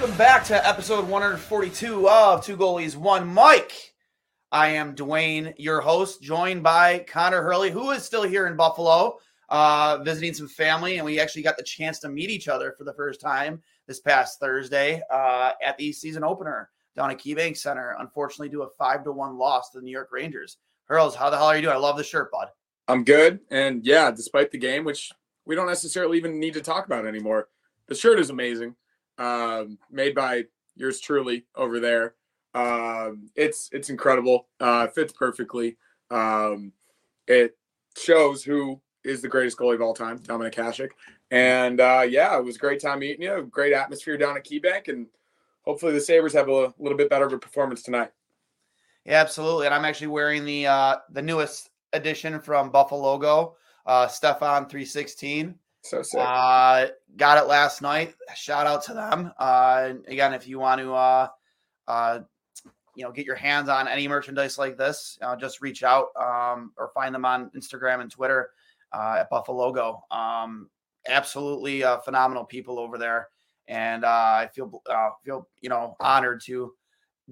Welcome back to episode 142 of Two Goalies, One Mic. I am Duane, your host, joined by Connor Hurley, who is still here in Buffalo, uh, visiting some family, and we actually got the chance to meet each other for the first time this past Thursday uh, at the season opener down at KeyBank Center. Unfortunately, do a five to one loss to the New York Rangers. Hurls, how the hell are you doing? I love the shirt, bud. I'm good. And yeah, despite the game, which we don't necessarily even need to talk about anymore, the shirt is amazing. Um, made by yours truly over there. Um, it's it's incredible. Uh, fits perfectly. Um, it shows who is the greatest goalie of all time, Dominik Hasek. And uh, yeah, it was a great time meeting you. Great atmosphere down at KeyBank, and hopefully the Sabres have a little bit better of a performance tonight. Yeah, absolutely. And I'm actually wearing the uh, the newest edition from Buffalo logo, uh, Stefan 316. So sick. Uh, got it last night. Shout out to them. Uh, again, if you want to, uh, uh, you know, get your hands on any merchandise like this, uh, just reach out um, or find them on Instagram and Twitter uh, at Buffalo Logo. Um, absolutely uh, phenomenal people over there, and uh, I feel uh, feel you know honored to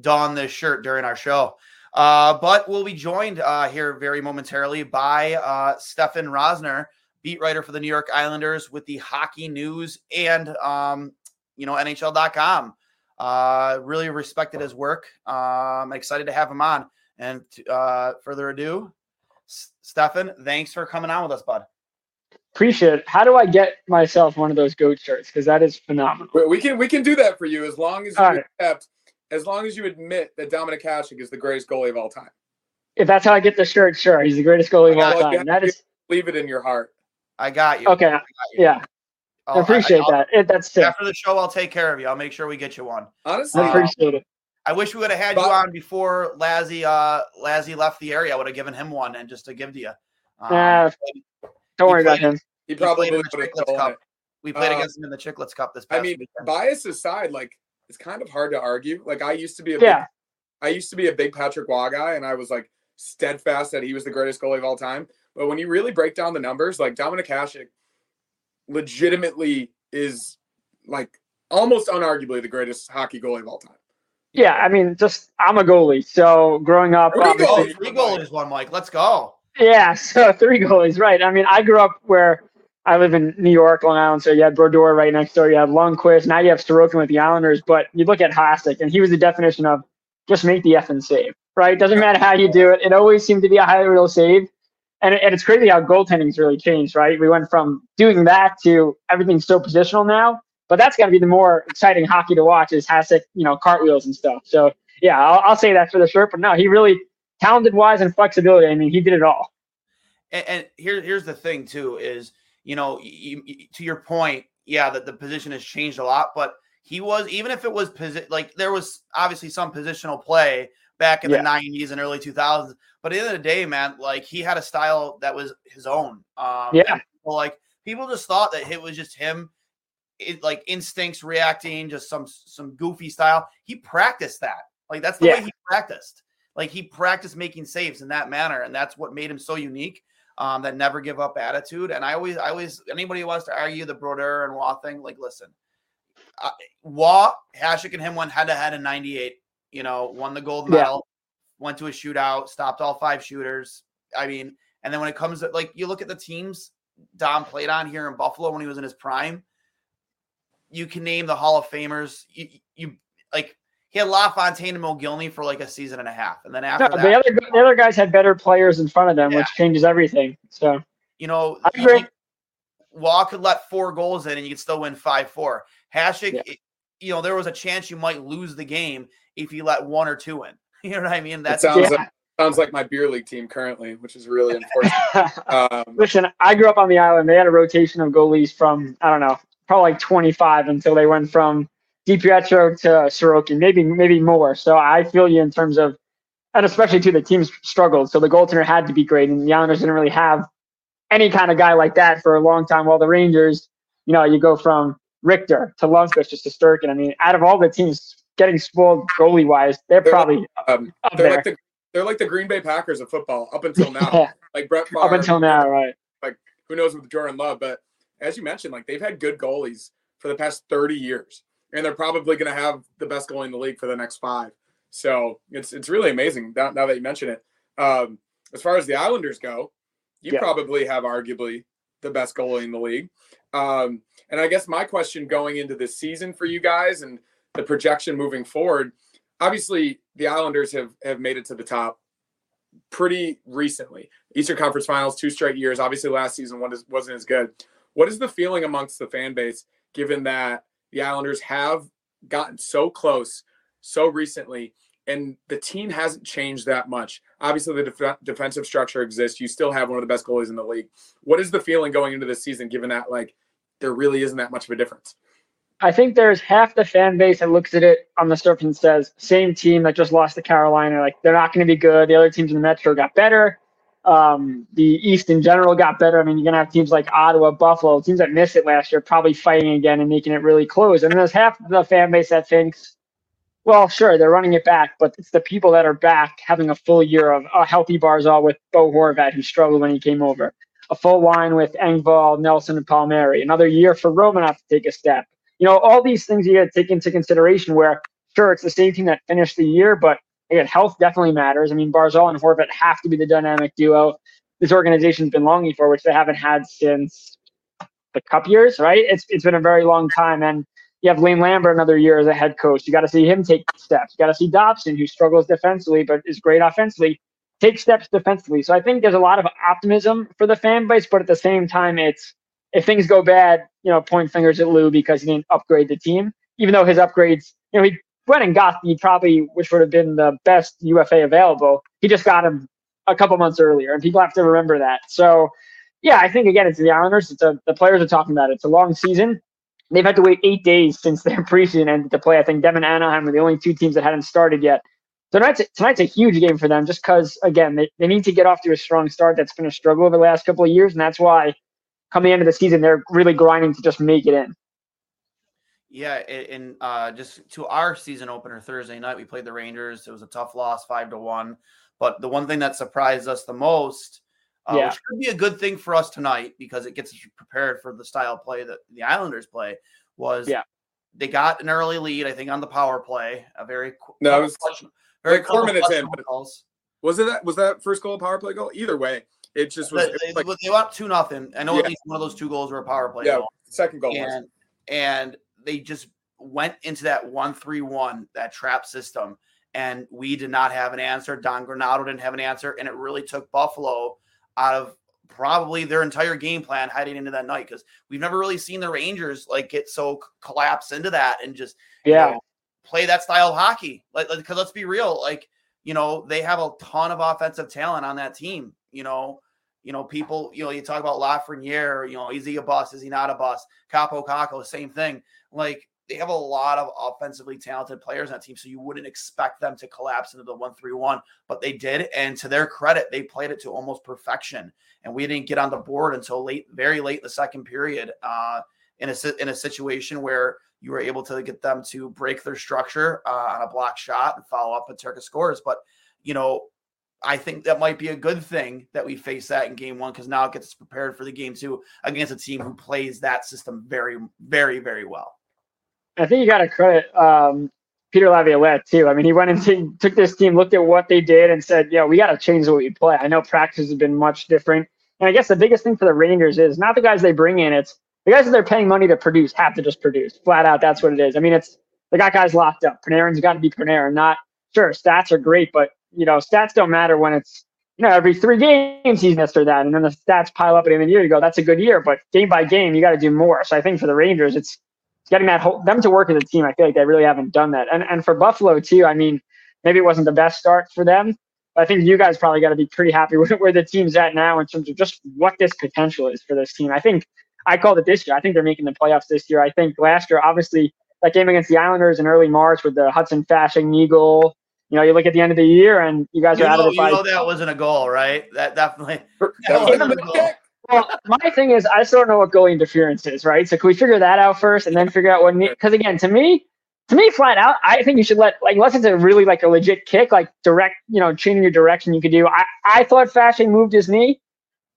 don this shirt during our show. Uh, but we'll be joined uh, here very momentarily by uh, Stefen Rosner, beat writer for the New York Islanders with the hockey news and um, you know NHL.com. Uh, really respected his work. Um, excited to have him on. And uh, further ado, S- Stefen, thanks for coming on with us, bud. Appreciate it. How do I get myself one of those goat shirts? Because that is phenomenal. We- We can we can do that for you as long as you All right. accept, as long as you admit that Dominik Hasek is the greatest goalie of all time. If that's how I get the shirt, sure. He's the greatest goalie of all time. have That to is Leave it in your heart. I got you. okay. I got you. Yeah, I'll- I appreciate I'll- that. It, that's sick. After the show, I'll take care of you. I'll make sure we get you one. Honestly, I appreciate it. I wish we would have had you on before Lazzy uh Lazzy left the area. I would have given him one and just to give to you. Um, Nah, Don't worry about him. he he probably played in would the have Chicklets Cup. it. We played Uh, against him in the Chicklets Cup this past I mean, weekend. bias aside, like it's kind of hard to argue. Like I used to be a big, Yeah, I used to be a big Patrick Roy guy, and I was like steadfast that he was the greatest goalie of all time. But when you really break down the numbers, like Dominik Hasek, legitimately is like almost unarguably the greatest hockey goalie of all time. yeah. I mean, just I'm a goalie, so growing up, Three obviously, goals. three goalies, one Mic. Let's go. Yeah, so three goalies, right? I mean, I grew up where I live in New York, Long Island, so you had Brodeur right next door, you had Lundqvist, now you have Sorokin with the Islanders, but you look at Hasek, and he was the definition of just make the effing save, right? Doesn't matter how you do it, it always seemed to be a highly real save. And, and it's crazy how goaltending's really changed, right? We went from doing that to everything's so positional now, but that's got to be the more exciting hockey to watch is Hasek, you know, cartwheels and stuff. So yeah, I'll, I'll say that for the shirt, but no, he really talented wise and flexibility. I mean, he did it all. And, and here, here's the thing too: is you know, you, you- to your point, yeah, that the position has changed a lot, but he was even if it was posi- like there was obviously some positional play back in Yeah. the '90s and early 2000s, but at the end of the day, man, like he had a style that was his own. Um, Yeah. people, like people just thought that it was just him. It, like instincts reacting, just some some goofy style. He practiced that. Like that's the Yeah. way he practiced. Like he practiced making saves in that manner, and that's what made him so unique. Um, that never give up attitude. And I always, I always, anybody who wants to argue the Brodeur and Roy thing, like, listen, uh, Roy, Hasek, and him went head to head in '98. You know, won the gold Yeah. medal, went to a shootout, stopped all five shooters. I mean, and then when it comes to like, you look at the teams Dom played on here in Buffalo when he was in his prime. You can name the Hall of Famers. You, you like he had LaFontaine and Mogilny for like a season and a half, and then after No, that, the other the other guys had better players in front of them, Yeah. which changes everything. So you know, I agree. Roy could let four goals in and you could still win five four. Hasek, Yeah. you know, there was a chance you might lose the game if you let one or two in. You know what I mean? That sounds Yeah. like sounds like my beer league team currently, which is really unfortunate. Um, Listen, I grew up on the island. They had a rotation of goalies from I don't know, probably like 25 until they went from DiPietro to Sorokin, maybe maybe more. So I feel you in terms of, and especially too, the teams struggled. So the goaltender had to be great, and the Islanders didn't really have any kind of guy like that for a long time. While the Rangers, you know, you go from Richter to Lundqvist to Shesterkin. I mean, out of all the teams getting spoiled goalie wise, they're They're probably um, up they're there. like the they're like the Green Bay Packers of football up until now. Yeah, Like Brett Favre, up until now, right? Like who knows with Jordan Love, but as you mentioned, like they've had good goalies for the past 30 years, and they're probably going to have the best goalie in the league for the next five. So it's it's really amazing now, now that you mention it. Um, as far as the Islanders go, you Yeah. probably have arguably the best goalie in the league. Um, and I guess my question going into this season for you guys and the projection moving forward, obviously the Islanders have have made it to the top pretty recently. Eastern Conference Finals, two straight years. Obviously, last season wasn't as good. What is the feeling amongst the fan base, given that the Islanders have gotten so close so recently, and the team hasn't changed that much? Obviously, the def- defensive structure exists. You still have one of the best goalies in the league. What is the feeling going into this season, given that like there really isn't that much of a difference? I think there's half the fan base that looks at it on the surface and says, same team that just lost to Carolina, like they're not going to be good. The other teams in the Metro got better. Um, the East in general got better. I mean, you're going to have teams like Ottawa, Buffalo, teams that missed it last year, probably fighting again and making it really close. And then there's half the fan base that thinks, well, sure, they're running it back, but it's the people that are back having a full year of a healthy Barzal with Bo Horvat, who struggled when he came over, a full line with Engvall, Nelson, and Palmieri, another year for Romanov to take a step you know, all these things you got to take into consideration where, sure, it's the same team that finished the year, but again, health definitely matters. I mean, Barzal and Horvat have to be the dynamic duo this organization's been longing for, which they haven't had since the cup years, right? It's It's been a very long time. And you have Lane Lambert another year as a head coach. You got to see him take steps. You got to see Dobson, who struggles defensively, but is great offensively, take steps defensively. So I think there's a lot of optimism for the fan base, but at the same time, it's if things go bad, you know, point fingers at Lou because he didn't upgrade the team, even though his upgrades, you know, he went and got the probably, which would have been the best UFA available. He just got him a couple months earlier, and people have to remember that. So, yeah, I think again, it's the Islanders. It's a, the players are talking about it. It's a long season. They've had to wait eight days since their preseason ended to play. I think and Anaheim are the only two teams that hadn't started yet. So tonight's, tonight's a huge game for them just because, again, they, they need to get off to a strong start. That's been a struggle over the last couple of years, and that's why come the end of the season, they're really grinding to just make it in. Yeah, and uh, just to our season opener Thursday night, we played the Rangers. It was a tough loss, five to one. But the one thing that surprised us the most, uh, Yeah. which could be a good thing for us tonight because it gets us prepared for the style play that the Islanders play, was Yeah. they got an early lead. I think on the power play, a very qu- No, it was clutch- very like four minutes in, calls. Was it that was that first goal a power play goal? Either way, it just was, They, it was like they went up two nothing. I know at least one of those two goals were a power play yeah, goal. second goal. was. and and they just went into that one three one that trap system, and we did not have an answer. Don Granato didn't have an answer, and it really took Buffalo out of probably their entire game plan heading into that night because we've never really seen the Rangers like get so collapse into that and just you Yeah. know, play that style of hockey. Like, because let's be real, like you know they have a ton of offensive talent on that team. You know, you know people. You know, you talk about Lafreniere. You know, is he a bust? Is he not a bust? Kaapo Kakko, same thing. Like they have a lot of offensively talented players on that team, so you wouldn't expect them to collapse into the one three one, but they did. And to their credit, they played it to almost perfection. And we didn't get on the board until late, very late in the second period. Uh, in a in a situation where you were able to get them to break their structure uh, on a block shot and follow up and Turka scores. But you know, I think that might be a good thing that we face that in game one because now it gets us prepared for the game two against a team who plays that system very, very, very well. I think you got to credit um, Peter Laviolette too. I mean, he went and t- took this team, looked at what they did, and said, "Yeah, we got to change way we play." I know practices have been much different, and I guess the biggest thing for the Rangers is not the guys they bring in; it's the guys that they're paying money to produce have to just produce flat out. That's what it is. I mean, it's they got guys locked up. Panarin's got to be Panarin. Not sure stats are great, but you know stats don't matter when it's you know every three games he's missed or that, and then the stats pile up at the end of the year. You go, that's a good year, but game by game you got to do more. So I think for the Rangers, it's getting that whole, them to work as a team. I feel like they really haven't done that, and and for Buffalo too. I mean, maybe it wasn't the best start for them, I think you guys probably got to be pretty happy with where the team's at now in terms of just what this potential is for this team. I think I called it this year. I think they're making the playoffs this year. I think last year, obviously, that game against the Islanders in early March with the Hudson Fasching Eagle. You know, you look at the end of the year and you guys you are know, out of the fight. you fight. know that wasn't a goal, right? That definitely. That That wasn't wasn't a a goal. Well, my thing is, I still don't know what goalie interference is, right? So can we figure that out first, and then figure out what? Because again, to me, to me, flat out, I think you should let like unless it's a really like a legit kick, like direct, you know, changing your direction, you could do. I I thought Fasching moved his knee.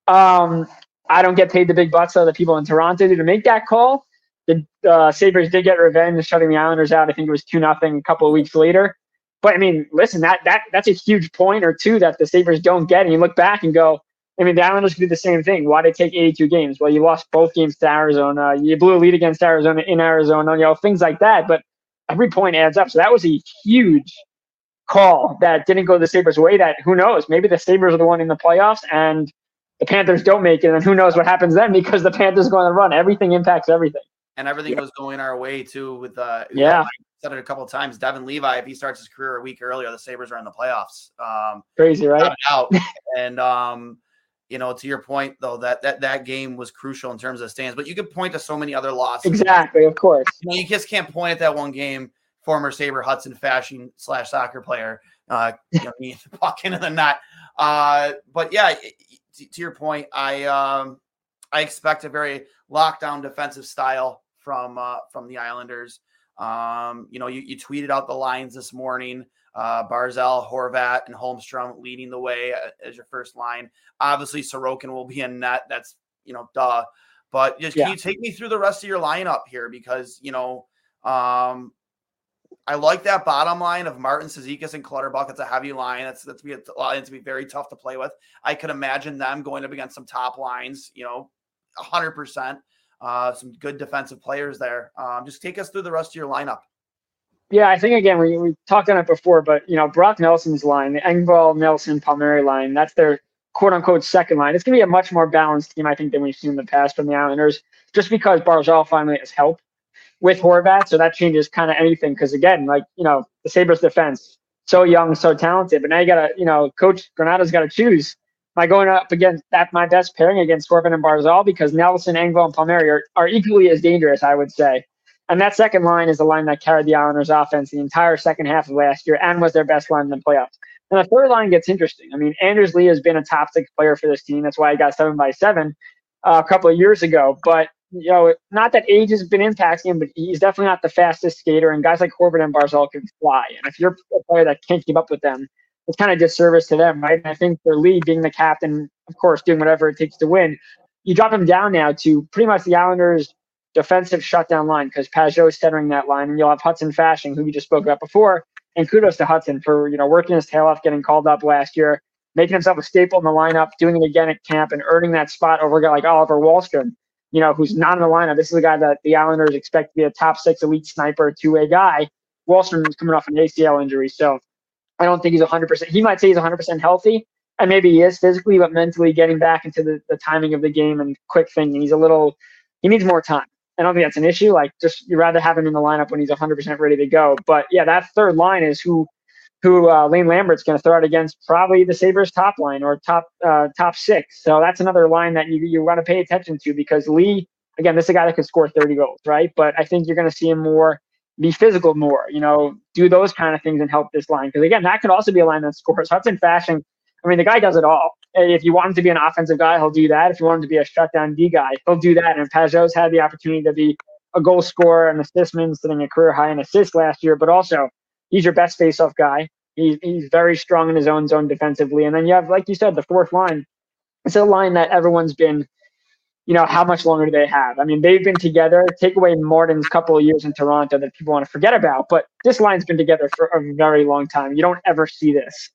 Um, I don't get paid the big bucks of the people in Toronto to make that call. The uh, Sabres did get revenge, shutting the Islanders out. I think it was two nothing a couple of weeks later. But I mean, listen, that that that's a huge point or two that the Sabres don't get. And you look back and go, I mean, the Islanders could do the same thing. Why did it take 82 games? Well, you lost both games to Arizona. You blew a lead against Arizona in Arizona, you know, things like that. But every point adds up. So that was a huge call that didn't go the Sabres way. That who knows? Maybe the Sabres are the one in the playoffs and the Panthers don't make it. And who knows what happens then because the Panthers go on the run. Everything impacts everything. and everything was going our way too. With uh, Yeah. I said it a couple of times. Devon Levi, if he starts his career a week earlier, the Sabres are in the playoffs. Um, Crazy, right? without a doubt. and um, you know, to your point though, that that that game was crucial in terms of stands. But you could point to so many other losses. Exactly, of course. You, know, you just can't point at that one game. Former Sabre Hudson Fasching slash soccer player, uh, you know, me the puck into the net. Uh, but yeah, i- i- to, to your point, I um, I expect a very lockdown defensive style from uh, from the Islanders. Um, you know, you, you tweeted out the lines this morning. Uh, Barzal, Horvat, and Holmstrom leading the way uh, as your first line. Obviously, Sorokin will be in net. That's you know, duh. But just Yeah. can you take me through the rest of your lineup here? Because you know, um, I like that bottom line of Martin Cizikas and Clutterbuck. It's a heavy line. That's that's be a line to be very tough to play with. I could imagine them going up against some top lines. You know, hundred percent. Uh, some good defensive players there. Um, just take us through the rest of your lineup. Yeah, I think again we, we talked on it before, but you know Brock Nelson's line, the Engvall, Nelson, Palmieri line, that's their quote unquote second line. It's gonna be a much more balanced team, I think, than we've seen in the past from the Islanders, just because Barzal finally has help with Horvat, so that changes kind of anything. Because again, like you know, the Sabres defense, so young, so talented, but now you gotta, you know, Coach Granato's got to choose. Am I going up against that my best pairing against Corbin and Barzal because Nelson, Engvall, and Palmieri are, are equally as dangerous, I would say. And that second line is the line that carried the Islanders offense the entire second half of last year and was their best line in the playoffs. And the third line gets interesting. I mean, Anders Lee has been a top six player for this team. That's why he got seven by seven uh, a couple of years ago. But, you know, not that age has been impacting him, but he's definitely not the fastest skater. And guys like Corbin and Barzal can fly. And if you're a player that can't keep up with them, it's kind of disservice to them, right? And I think for Lee being the captain, of course, doing whatever it takes to win, you drop him down now to pretty much the Islanders' defensive shutdown line because Pajot is centering that line, and you'll have Hudson Fasching, who we just spoke about before. And kudos to Hudson for you know working his tail off, getting called up last year, making himself a staple in the lineup, doing it again at camp, and earning that spot over a guy like Oliver Wahlstrom, you know, who's not in the lineup. This is a guy that the Islanders expect to be a top six elite sniper, two way guy. Wahlstrom is coming off an ACL injury, so I don't think he's 100%. He might say he's 100% healthy, and maybe he is physically, but mentally getting back into the, the timing of the game and quick thinking. He's a little, he needs more time. I don't think that's an issue. Like, just you'd rather have him in the lineup when he's 100% ready to go. But yeah, that third line is who who uh, Lane Lambert's going to throw it against probably the Sabres top line or top uh, top six. So that's another line that you, you want to pay attention to because Lee, again, this is a guy that could score 30 goals, right? But I think you're going to see him more be physical more, you know, do those kind of things and help this line. Because again, that could also be a line that scores. Hudson Fasching, I mean, the guy does it all. If you want him to be an offensive guy, he'll do that. If you want him to be a shutdown D guy, he'll do that. And Pajot's had the opportunity to be a goal scorer and assist man, sitting a career high in assists last year, but also he's your best faceoff guy. He's, he's very strong in his own zone defensively. And then you have, like you said, the fourth line. It's a line that everyone's been, you know, how much longer do they have? I mean, they've been together. Take away Martin's couple of years in Toronto that people want to forget about, but this line's been together for a very long time. You don't ever see this.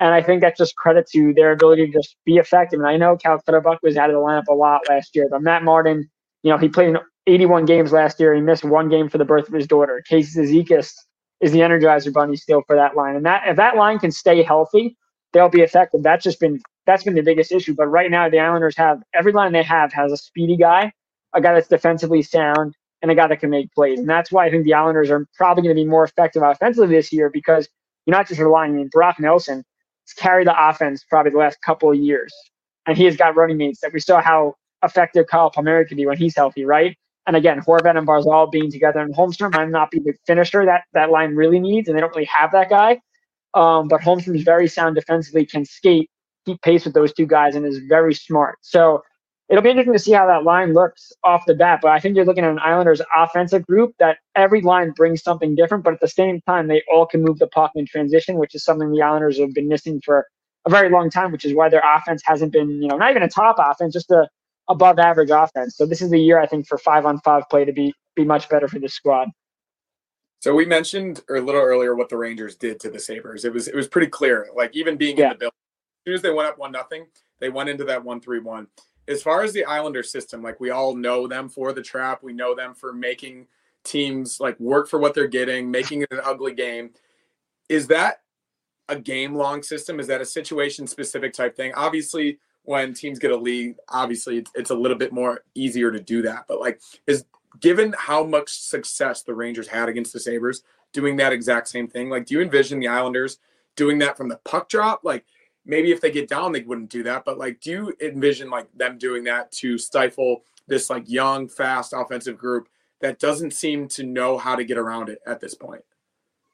And I think that's just credit to their ability to just be effective. And I know Cal Clutterbuck was out of the lineup a lot last year, but Matt Martin You know, he played in 81 games last year. He missed one game for the birth of his daughter. Casey Cizikas is the Energizer Bunny still for that line, and that if that line can stay healthy, they'll be effective. That's just been that's been the biggest issue. But right now, the Islanders have every line they have has a speedy guy, a guy that's defensively sound, and a guy that can make plays. And that's why I think the Islanders are probably going to be more effective offensively this year because you're not just relying. I mean, Brock Nelson has carried the offense probably the last couple of years, and he has got running mates that we saw how effective Kyle Palmieri can be when he's healthy, right? And again, Horvat and Barzal being together, and Holmstrom might not be the finisher that that line really needs, and they don't really have that guy. Um, but Holmstrom is very sound defensively, can skate, keep pace with those two guys, and is very smart. So it'll be interesting to see how that line looks off the bat. But I think you're looking at an Islanders offensive group that every line brings something different, but at the same time, they all can move the puck in transition, which is something the Islanders have been missing for a very long time, which is why their offense hasn't been, you know, not even a top offense, just a above average offense. So this is the year I think for five on five play to be be much better for this squad. So we mentioned a little earlier what the Rangers did to the Sabres. It was it was pretty clear. Like even being yeah. in the building, as soon as they went up one nothing, they went into that one three one. As far as the Islander system, like we all know them for the trap. We know them for making teams like work for what they're getting, making it an ugly game. Is that a game long system? Is that a situation specific type thing? Obviously, when teams get a lead, obviously it's, it's a little bit more easier to do that. But like, is given how much success the Rangers had against the Sabres doing that exact same thing, like, do you envision the Islanders doing that from the puck drop? Like, maybe if they get down, they wouldn't do that. But like, do you envision like them doing that to stifle this like young, fast offensive group that doesn't seem to know how to get around it at this point?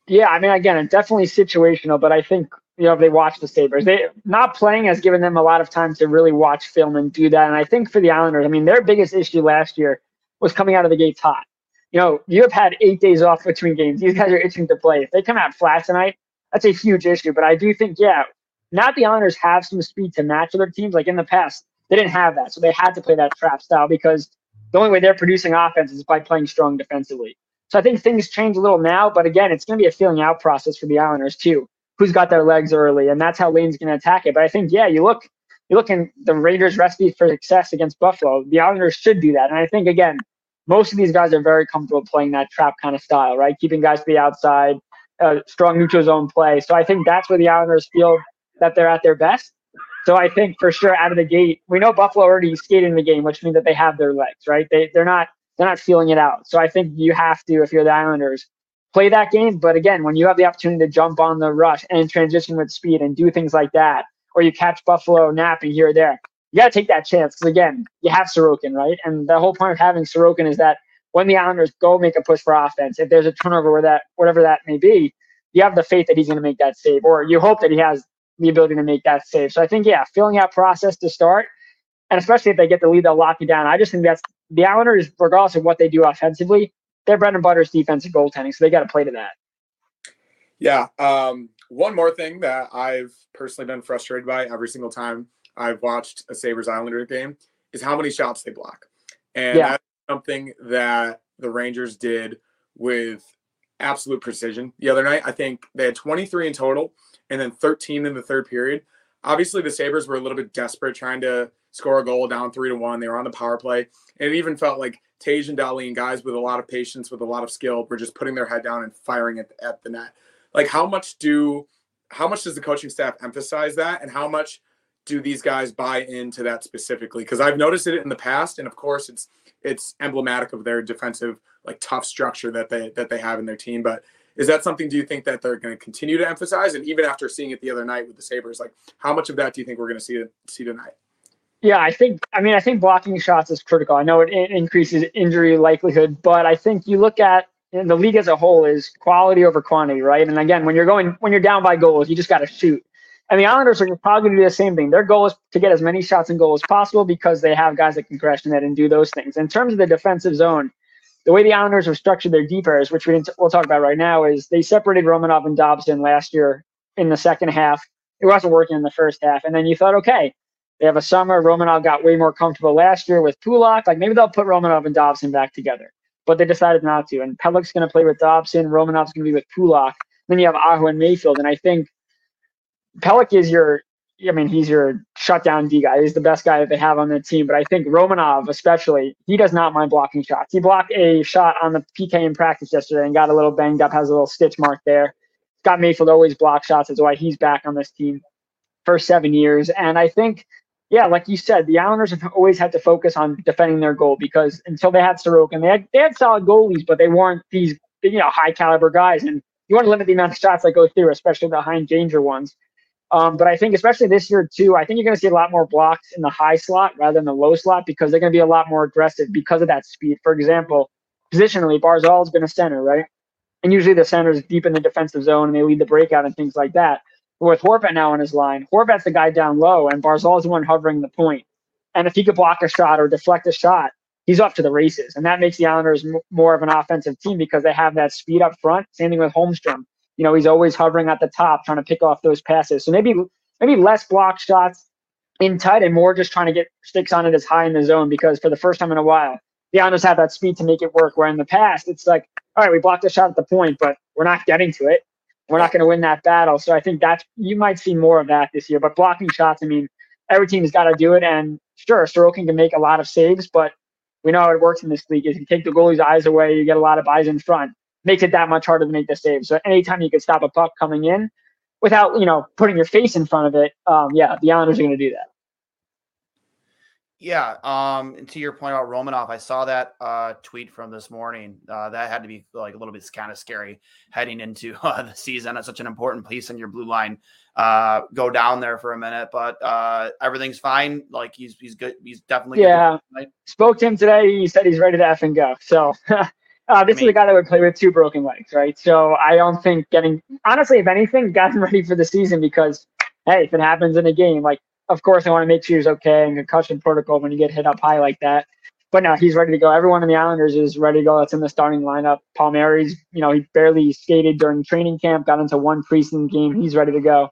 Yeah, I mean, again, it's definitely situational, but I think you know, if they watch the Sabres. They not playing has given them a lot of time to really watch film and do that. And I think for the Islanders, I mean, their biggest issue last year was coming out of the gates hot. You know, you have had eight days off between games. These guys are itching to play. If they come out flat tonight, that's a huge issue. But I do think, yeah, not the Islanders have some speed to match other teams. Like in the past, they didn't have that. So they had to play that trap style because the only way they're producing offense is by playing strong defensively. So I think things change a little now, but again, it's going to be a feeling out process for the Islanders too who's got their legs early, and that's how Lane's going to attack it. But I think, yeah, you look, you look in the Raiders' recipe for success against Buffalo. The Islanders should do that, and I think again, most of these guys are very comfortable playing that trap kind of style, right? Keeping guys to the outside, uh, strong neutral zone play. So I think that's where the Islanders feel that they're at their best. So I think for sure out of the gate, we know Buffalo already skated in the game, which means that they have their legs, right? They they're not they're not feeling it out. So I think you have to, if you're the Islanders, play that game. But again, when you have the opportunity to jump on the rush and transition with speed and do things like that, or you catch Buffalo napping here or there, you got to take that chance because again, you have Sorokin, right? And the whole point of having Sorokin is that when the Islanders go make a push for offense, if there's a turnover where that whatever that may be, you have the faith that he's going to make that save, or you hope that he has the ability to make that save. So I think yeah, filling out process to start, and especially if they get the lead, they'll lock you down. I just think that's the Islanders, regardless of what they do offensively, their bread and butter is defensive goaltending, so they got to play to that. Yeah. Um, one more thing that I've personally been frustrated by every single time I've watched a Sabres Islander game is how many shots they block. And yeah. that's something that the Rangers did with absolute precision the other night. I think they had 23 in total and then 13 in the third period. Obviously, the Sabres were a little bit desperate trying to score a goal down three to one. They were on the power play. And it even felt like Tage and Dahlin, guys with a lot of patience, with a lot of skill, were just putting their head down and firing at, at the net. Like how much do how much does the coaching staff emphasize that and how much do these guys buy into that specifically? Because I've noticed it in the past, and of course it's it's emblematic of their defensive like tough structure that they that they have in their team. But is that something do you think that they're going to continue to emphasize? And even after seeing it the other night with the Sabres, like how much of that do you think we're going to see see tonight? Yeah, I think. I mean, I think blocking shots is critical. I know it, increases injury likelihood, but I think you look at the league as a whole is quality over quantity, right? And again, when you're going when you're down by goals, you just got to shoot. And the Islanders are probably going to do the same thing. Their goal is to get as many shots and goals as possible because they have guys that can crash the net and do those things. In terms of the defensive zone, the way the Islanders have structured their deep areas, which we we'll talk about right now, is they separated Romanov and Dobson last year in the second half. It wasn't working in the first half, and then you thought, okay, they have a summer. Romanov got way more comfortable last year with Pulock. Like maybe they'll put Romanov and Dobson back together, but they decided not to. And Pelech's going to play with Dobson. Romanov's going to be with Pulock. Then you have Aho and Mayfield. And I think Pelech is your I mean, he's your shutdown D guy. He's the best guy that they have on the team. But I think Romanov, especially, he does not mind blocking shots. He blocked a shot on the PK in practice yesterday and got a little banged up, has a little stitch mark there. Scott Mayfield always block shots. That's why he's back on this team for seven years. And I think, yeah, like you said, the Islanders have always had to focus on defending their goal because until they had Sorokin, they had, they had solid goalies, but they weren't these you know high caliber guys. And you want to limit the amount of shots that go through, especially the high danger ones. Um, but I think especially this year too, I think you're going to see a lot more blocks in the high slot rather than the low slot because they're going to be a lot more aggressive because of that speed. For example, positionally, Barzal's been a center, right? And usually the center is deep in the defensive zone and they lead the breakout and things like that. But with Horvat now on his line, Horvat's the guy down low and Barzal's the one hovering the point. And if he could block a shot or deflect a shot, he's off to the races. And that makes the Islanders m- more of an offensive team because they have that speed up front. Same thing with Holmstrom you know, he's always hovering at the top trying to pick off those passes. So maybe maybe less block shots in tight and more just trying to get sticks on it as high in the zone because for the first time in a while, the Islanders have that speed to make it work. Where in the past, it's like, all right, we blocked a shot at the point, but we're not getting to it. We're not going to win that battle. So I think that's you might see more of that this year. But blocking shots, I mean, every team has got to do it. And sure, Sorokin can make a lot of saves, but we know how it works in this league. Is you take the goalie's eyes away, you get a lot of eyes in front makes it that much harder to make the save. So anytime you can stop a puck coming in without, you know, putting your face in front of it, um, yeah, the Islanders are going to do that. Yeah. Um, and to your point about Romanov, I saw that uh, tweet from this morning. Uh, that had to be like a little bit kind of scary heading into uh, the season. It's such an important piece in your blue line. Uh, go down there for a minute, but uh, everything's fine. Like he's he's good. He's definitely yeah. Spoke to him today. He said he's ready to f and go. So Uh, this I mean, is a guy that would play with two broken legs, right? So I don't think getting honestly, if anything, got him ready for the season because hey, if it happens in a game, like of course I want to make sure he's okay and concussion protocol when you get hit up high like that. But now he's ready to go. Everyone in the Islanders is ready to go. That's in the starting lineup. Palmieri's, you know, he barely skated during training camp, got into one preseason game. He's ready to go.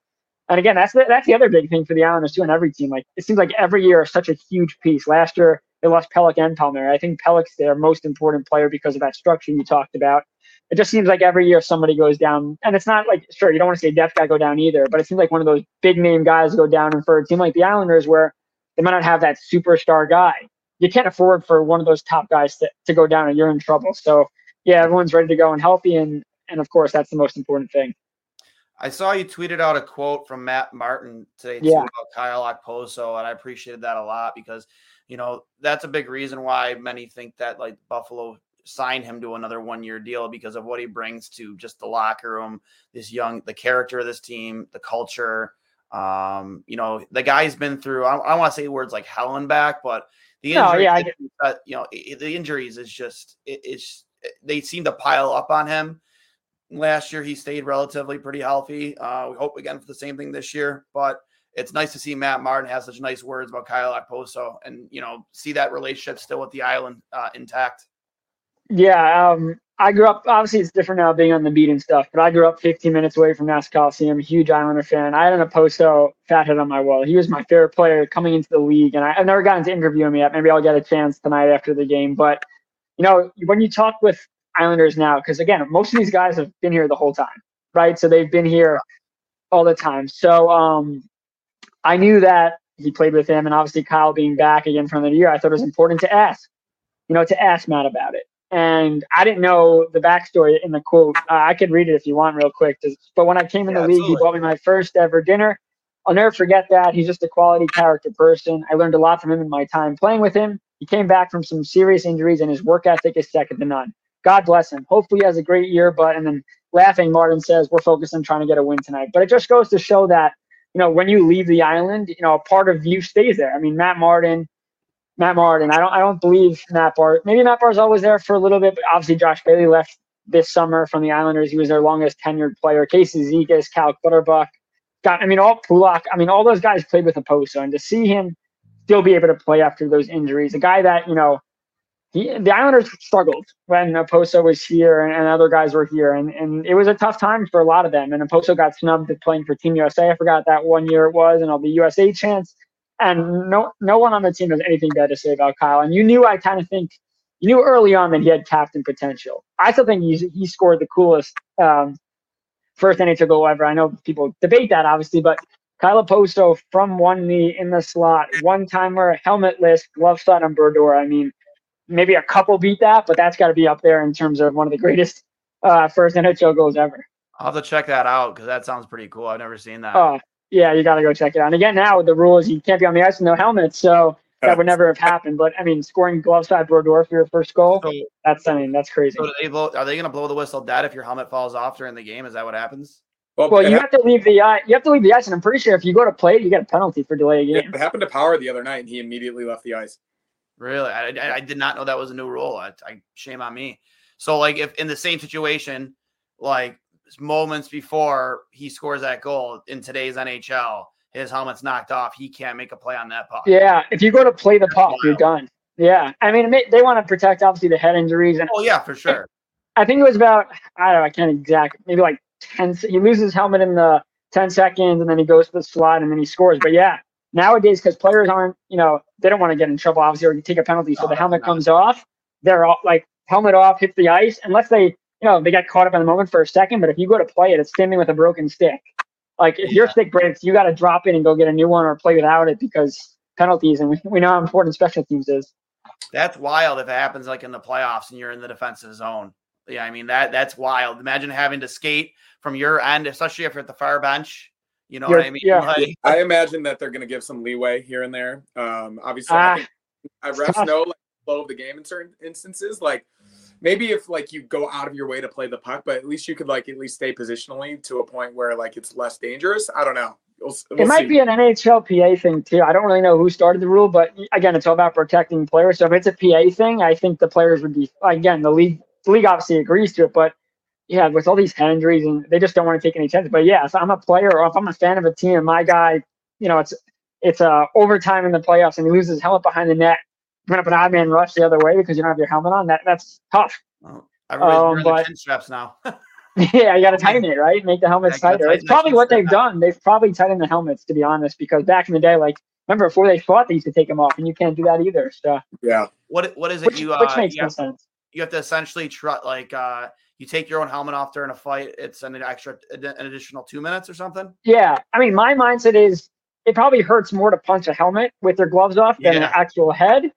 And again, that's the, that's the other big thing for the Islanders too, and every team. Like it seems like every year is such a huge piece. Last year they lost Pelech and Palmieri. I think Pelech's their most important player because of that structure you talked about. It just seems like every year somebody goes down, and it's not like sure you don't want to say depth guy go down either, but it seems like one of those big name guys go down, and for a team like the Islanders where they might not have that superstar guy, you can't afford for one of those top guys to, to go down, and you're in trouble. So yeah, everyone's ready to go and healthy, and and of course that's the most important thing. I saw you tweeted out a quote from Matt Martin today too yeah. about Kyle Okposo, and I appreciated that a lot because you know, that's a big reason why many think that like Buffalo signed him to another one year deal because of what he brings to just the locker room, this young, the character of this team, the culture. Um, you know, the guy's been through, I don't want to say words like hell and back, but the injury, no, yeah, uh, you know, it, the injuries is just, it, it's, they seem to pile up on him. Last year, he stayed relatively pretty healthy. Uh, we hope again for the same thing this year, but it's nice to see Matt Martin have such nice words about Kyle Okposo and, you know, see that relationship still with the island uh, intact. Yeah. Um, I grew up, obviously it's different now being on the beat and stuff, but I grew up 15 minutes away from Nassau Coliseum, huge Islander fan. I had an Okposo fathead on my wall. He was my favorite player coming into the league. And I, have never gotten to interview him yet. Maybe I'll get a chance tonight after the game. But, you know, when you talk with Islanders now, because again, most of these guys have been here the whole time, right? So they've been here all the time. So, um, I knew that he played with him, and obviously Kyle being back again from the year, I thought it was important to ask, you know, to ask Matt about it. And I didn't know the backstory in the quote. Uh, I could read it if you want, real quick. But when I came in yeah, the league, absolutely. he bought me my first ever dinner. I'll never forget that. He's just a quality character person. I learned a lot from him in my time playing with him. He came back from some serious injuries, and his work ethic is second to none. God bless him. Hopefully, he has a great year. But and then laughing, Martin says we're focused on trying to get a win tonight. But it just goes to show that you know, when you leave the island, you know, a part of you stays there. I mean, Matt Martin, Matt Martin. I don't, I don't believe Matt Bart. Maybe Matt Bart's always there for a little bit, but obviously Josh Bailey left this summer from the Islanders. He was their longest tenured player. Casey Cizikas, Cal Clutterbuck. Got, I mean, all Pulock. I mean, all those guys played with Okposo, and to see him still be able to play after those injuries, a guy that you know he, the Islanders struggled when Okposo was here and, and, other guys were here, and, and it was a tough time for a lot of them. And Okposo got snubbed playing for Team USA. I forgot that one year it was, and all the USA chance. And no, no one on the team has anything bad to say about Kyle. And you knew, I kind of think, you knew early on that he had captain potential. I still think he, he scored the coolest um, first NHL goal ever. I know people debate that, obviously, but Kyle Okposo from one knee in the slot, one timer, helmetless, glove shot on Brodeur. I mean, maybe a couple beat that, but that's got to be up there in terms of one of the greatest uh, first NHL goals ever. I'll have to check that out because that sounds pretty cool. I've never seen that. Oh, yeah, you got to go check it out. And again, now the rule is you can't be on the ice with no helmet, so that would never have happened. But I mean, scoring glove side Brodeur for your first goal, So, that's I mean, that's crazy. so they blow, are they going to blow the whistle dead if your helmet falls off during the game? Is that what happens? Well, it you hap- have to leave the ice. You have to leave the ice, and I'm pretty sure if you go to play you get a penalty for delay a game. it happened to Power the other night, and he immediately left the ice. Really? I, I, I did not know that was a new rule. I, I shame on me. So like if in the same situation, like moments before he scores that goal in today's NHL, his helmet's knocked off. He can't make a play on that puck. Yeah, if you go to play the puck, you're done. Yeah, I mean, they want to protect obviously the head injuries, and Oh yeah, for sure. I think it was about I don't know, I can't exact, maybe like ten. He loses his helmet in the ten seconds, and then he goes to the slot, and then he scores. But yeah, nowadays because players aren't, you know, they don't want to get in trouble obviously or you take a penalty, so the oh, helmet no. comes off. They're all like helmet off, hits the ice, unless they, you know, they get caught up in the moment for a second. But if you go to play it, it's standing with a broken stick. Like if your Yeah. stick breaks, you got to drop it and go get a new one or play without it because penalties, and we, we know how important special teams is. That's wild if it happens like in the playoffs and you're in the defensive zone. Yeah, I mean that that's wild. Imagine having to skate from your end, especially if you're at the far bench. You know what I mean? yeah. Like, I imagine that they're going to give some leeway here and there. Um, obviously, Ah, I think I refs tough. know like flow of the game in certain instances. Like maybe if like you go out of your way to play the puck, but at least you could like at least stay positionally to a point where like it's less dangerous. I don't know. We'll, it we'll might see. be an NHLPA thing too. I don't really know who started the rule, but again, it's all about protecting players. So if it's a PA thing, I think the players would be again the league. The league obviously agrees to it, but yeah, with all these head injuries and they just don't want to take any chances. But yeah, if I'm a player or if I'm a fan of a team and my guy, you know, it's it's uh, overtime in the playoffs and he loses his helmet behind the net, you're gonna odd man rush the other way because you don't have your helmet on. That that's tough. well, everybody's Um, wearing their but- chin straps now. yeah, you got to tighten it, right? Make the helmets Yeah, tighter. It's probably what they've done. They've probably tightened the helmets, to be honest, because back in the day, like remember before they fought, they used to take them off, and you can't do that either. So, Yeah. what what is it which, you uh, which makes you, no have, sense. you have to essentially try like uh you take your own helmet off during a fight. It's an extra an additional two minutes or something. Yeah, I mean, my mindset is it probably hurts more to punch a helmet with their gloves off than an actual head.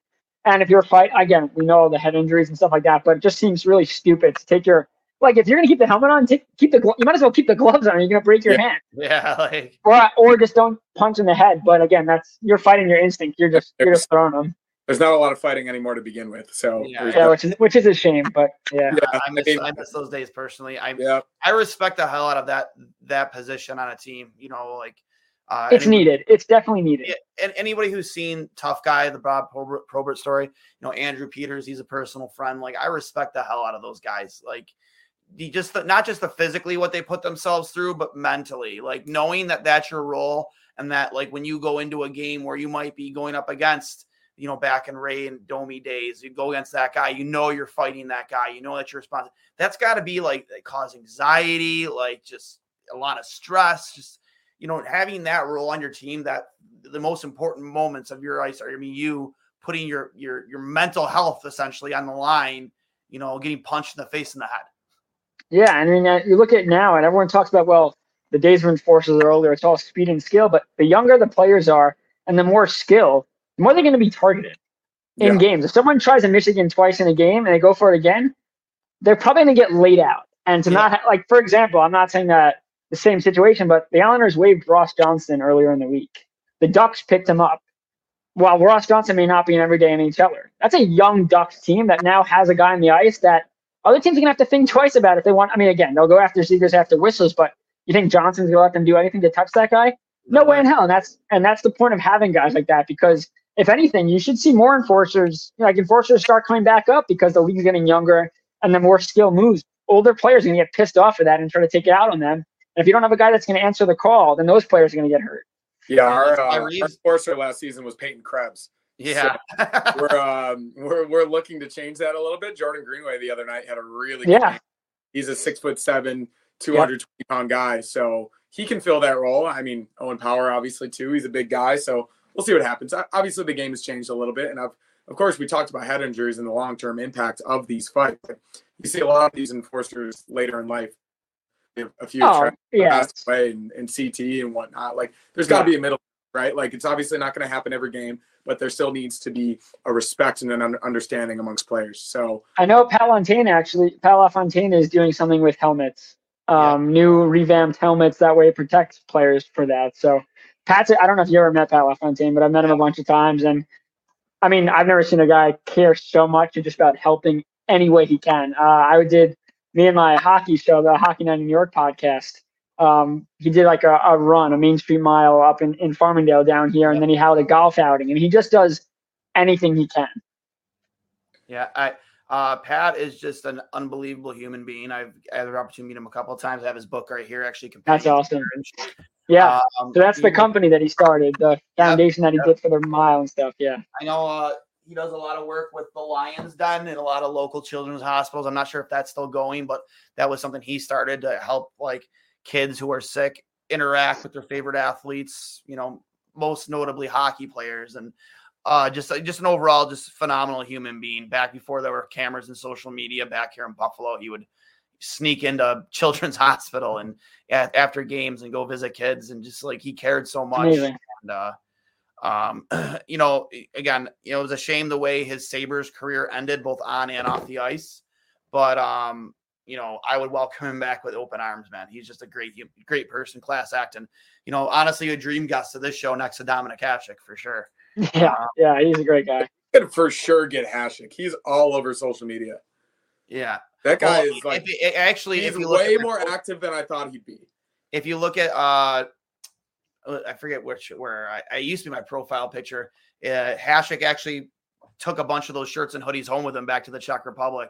And if you're fight again, we know the head injuries and stuff like that, but it just seems really stupid to take your like if you're gonna keep the helmet on, take, keep the glo- you might as well keep the gloves on. You're gonna break your hand, Yeah, like or or just don't punch in the head. But again, that's you're fighting your instinct. You're just you're just throwing them. There's not a lot of fighting anymore to begin with. So Yeah. Yeah, which is which is a shame, but yeah. Yeah, I miss mean- I miss those days personally. I yeah. I respect the hell out of that that position on a team. You know, like uh, It's any- needed. It's definitely needed. And anybody who's seen Tough Guy, the Bob Probert, Probert story, you know Andrew Peters, he's a personal friend. Like I respect the hell out of those guys. Like you just not just the physically what they put themselves through, but mentally, like knowing that that's your role and that like when you go into a game where you might be going up against you know, back in Ray and Domi days, you go against that guy, you know you're fighting that guy, you know that you're responsible. That's got to be like cause anxiety, like just a lot of stress, just you know, having that role on your team that the most important moments of your ice are I mean you putting your your your mental health essentially on the line, you know, getting punched in the face and the head. Yeah, I mean, you look at now, and everyone talks about well, the days when forces are older, it's all speed and skill. But the younger the players are, and the more skill, the more they're going to be targeted in Yeah. games. If someone tries a Michigan twice in a game and they go for it again, they're probably going to get laid out. And to Yeah. not ha- like, for example, I'm not saying that the same situation, but the Islanders waived Ross Johnson earlier in the week. The Ducks picked him up. While Ross Johnson may not be an everyday NHLer, that's a young Ducks team that now has a guy on the ice that other teams are gonna have to think twice about if they want. I mean, again, they'll go after Zegras after whistles, but you think Johnson's gonna let them do anything to touch that guy? No way in hell. And that's and that's the point of having guys like that because if anything, you should see more enforcers. You know, like enforcers start coming back up because the league's getting younger and the more skill moves. Older players are gonna get pissed off for that and try to take it out on them. And if you don't have a guy that's gonna answer the call, then those players are gonna get hurt. Yeah, our, uh, our enforcer last season was Peyton Krebs. Yeah. We're um we're we're looking to change that a little bit. Jordan Greenway the other night had a really good Yeah. game. He's a six foot seven, two hundred twenty pound guy, so he can fill that role. I mean, Owen Power obviously too. He's a big guy, so we'll see what happens. Obviously, the game has changed a little bit, and I've, of course we talked about head injuries and the long term impact of these fights. You see a lot of these enforcers later in life a few Oh, yeah. passed away in, in CT and whatnot. Like, there's got to be a middle, right? Like, it's obviously not going to happen every game, but there still needs to be a respect and an un- understanding amongst players. So, I know Pat Fontaine actually. Pat LaFontaine is doing something with helmets, um, new revamped helmets. That way, it protects players for that. So, Pat's. I don't know if you ever met Pat LaFontaine, but I've met him a bunch of times, and I mean, I've never seen a guy care so much just about helping any way he can. Uh, I did me and my hockey show, the Hockey Night in New York podcast. Um, he did like a, a run, a Main Street mile up in, in Farmingdale down here, and then he held a golf outing, and he just does anything he can. Yeah, I uh, Pat is just an unbelievable human being. I've I had the opportunity to meet him a couple of times. I have his book right here, actually. That's awesome. Yeah. Um, So that's the company that he started, the foundation that he yep. did for the mile and stuff. Yeah. I know uh, he does a lot of work with the Lions Den and a lot of local children's hospitals. I'm not sure if that's still going, but that was something he started to help like kids who are sick interact with their favorite athletes. You know, most notably hockey players, and uh, just just an overall just phenomenal human being. Back before there were cameras and social media, back here in Buffalo, he would sneak into children's hospital and a- after games and go visit kids and just like he cared so much Amazing. and uh um you know again you know it was a shame the way his sabres career ended both on and off the ice but um you know i would welcome him back with open arms man he's just a great great person class act and you know honestly a dream guest to this show next to Dominik Hasek for sure Yeah. Yeah. He's a great guy. could for sure get Hasek. He's all over social media. yeah That guy Well, is like, if you- actually he's if you look way at the- more active than I thought he'd be. if you look at uh I forget which where I, I used to be my profile picture. Uh, Hasek actually took a bunch of those shirts and hoodies home with him back to the Czech Republic.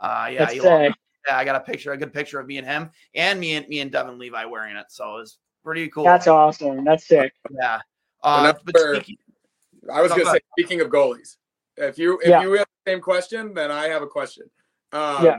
Uh, yeah, he loved- yeah, I got a picture, a good picture of me and him, and me and me and Devon Levi wearing it. So it was pretty cool. That's awesome. That's sick. yeah. Uh, but where- speaking, I was No, going go to say, speaking of goalies, if you if Yeah. you have the same question, then I have a question. Um, Yeah.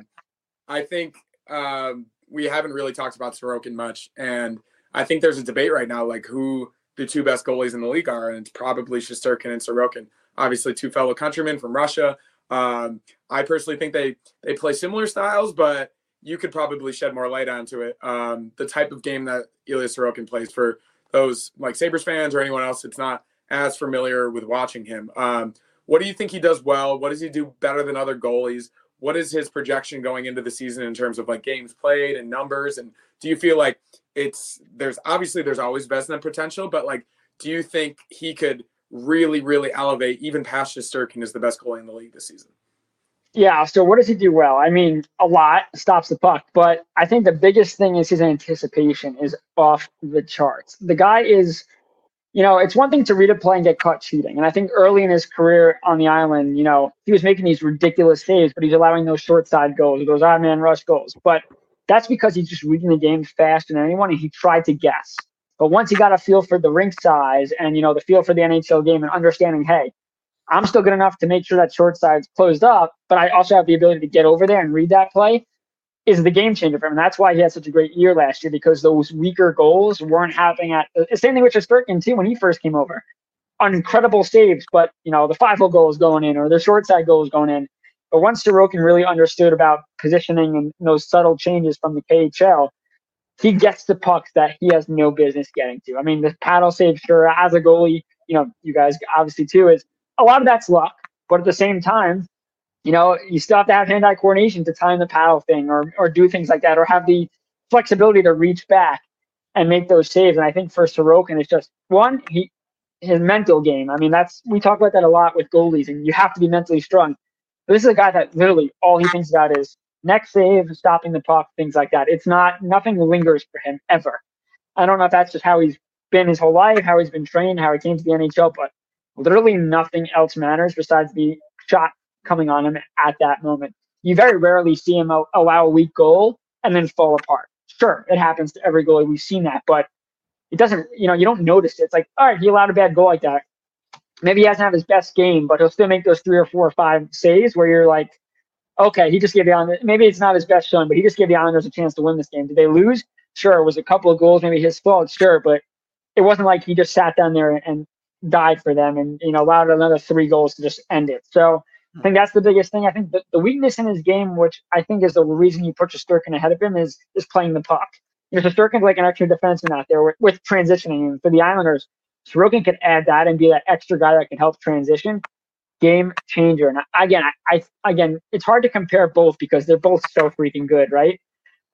I think um, we haven't really talked about Sorokin much, and I think there's a debate right now, like who the two best goalies in the league are, and it's probably Shesterkin and Sorokin. Obviously, two fellow countrymen from Russia. Um, I personally think they they play similar styles, but you could probably shed more light onto it. Um, the type of game that Ilya Sorokin plays for those like Sabres fans or anyone else, it's not as familiar with watching him. Um, what do you think he does well? What does he do better than other goalies? What is his projection going into the season in terms of like games played and numbers? And do you feel like it's there's obviously there's always Vezina potential, but like, do you think he could really, really elevate even past Sturkin is the best goalie in the league this season? Yeah. So what does he do well? I mean, a lot stops the puck, but I think the biggest thing is his anticipation is off the charts. The guy is, you know, it's one thing to read a play and get caught cheating. And I think early in his career on the island, you know, he was making these ridiculous saves, but he's allowing those short side goals, those odd man rush goals. But that's because he's just reading the game faster than anyone and he tried to guess. But once he got a feel for the rink size and, you know, the feel for the NHL game and understanding, hey, I'm still good enough to make sure that short side's closed up, but I also have the ability to get over there and read that play is the game changer for him. And that's why he had such a great year last year because those weaker goals weren't happening at the same thing with Shesterkin too when he first came over. On incredible saves, but you know, the five goal is going in or the short side goal is going in. But once Sorokin really understood about positioning and those subtle changes from the KHL, he gets the pucks that he has no business getting to. I mean, the paddle save, sure, as a goalie, you know, you guys obviously too, is a lot of that's luck. But at the same time, you know, you still have to have hand-eye coordination to time the paddle thing or or do things like that, or have the flexibility to reach back and make those saves. And I think for Sorokin, it's just one, he his mental game. I mean, that's we talk about that a lot with goalies, and you have to be mentally strong. But this is a guy that literally all he thinks about is next save, stopping the puck, things like that. It's not nothing lingers for him ever. I don't know if that's just how he's been his whole life, how he's been trained, how he came to the NHL, but literally nothing else matters besides the shot coming on him at that moment. You very rarely see him allow a weak goal and then fall apart. Sure, it happens to every goalie. We've seen that, but it doesn't, you know, you don't notice it. It's like, all right, he allowed a bad goal like that. Maybe he hasn't had his best game, but he'll still make those three or four or five saves where you're like, okay, he just gave the Islanders, maybe it's not his best showing, but he just gave the Islanders a chance to win this game. Did they lose? Sure. It was a couple of goals, maybe his fault, sure, but it wasn't like he just sat down there and died for them and, you know, allowed another three goals to just end it. So I think that's the biggest thing. I think the, the weakness in his game, which I think is the reason you put Sturkin ahead of him, is is playing the puck. you know, Shesterkin's like an extra defenseman out there with, with transitioning. And for the Islanders, Sorokin could add that and be that extra guy that can help transition. Game changer. And again, I, I again, it's hard to compare both because they're both so freaking good, right?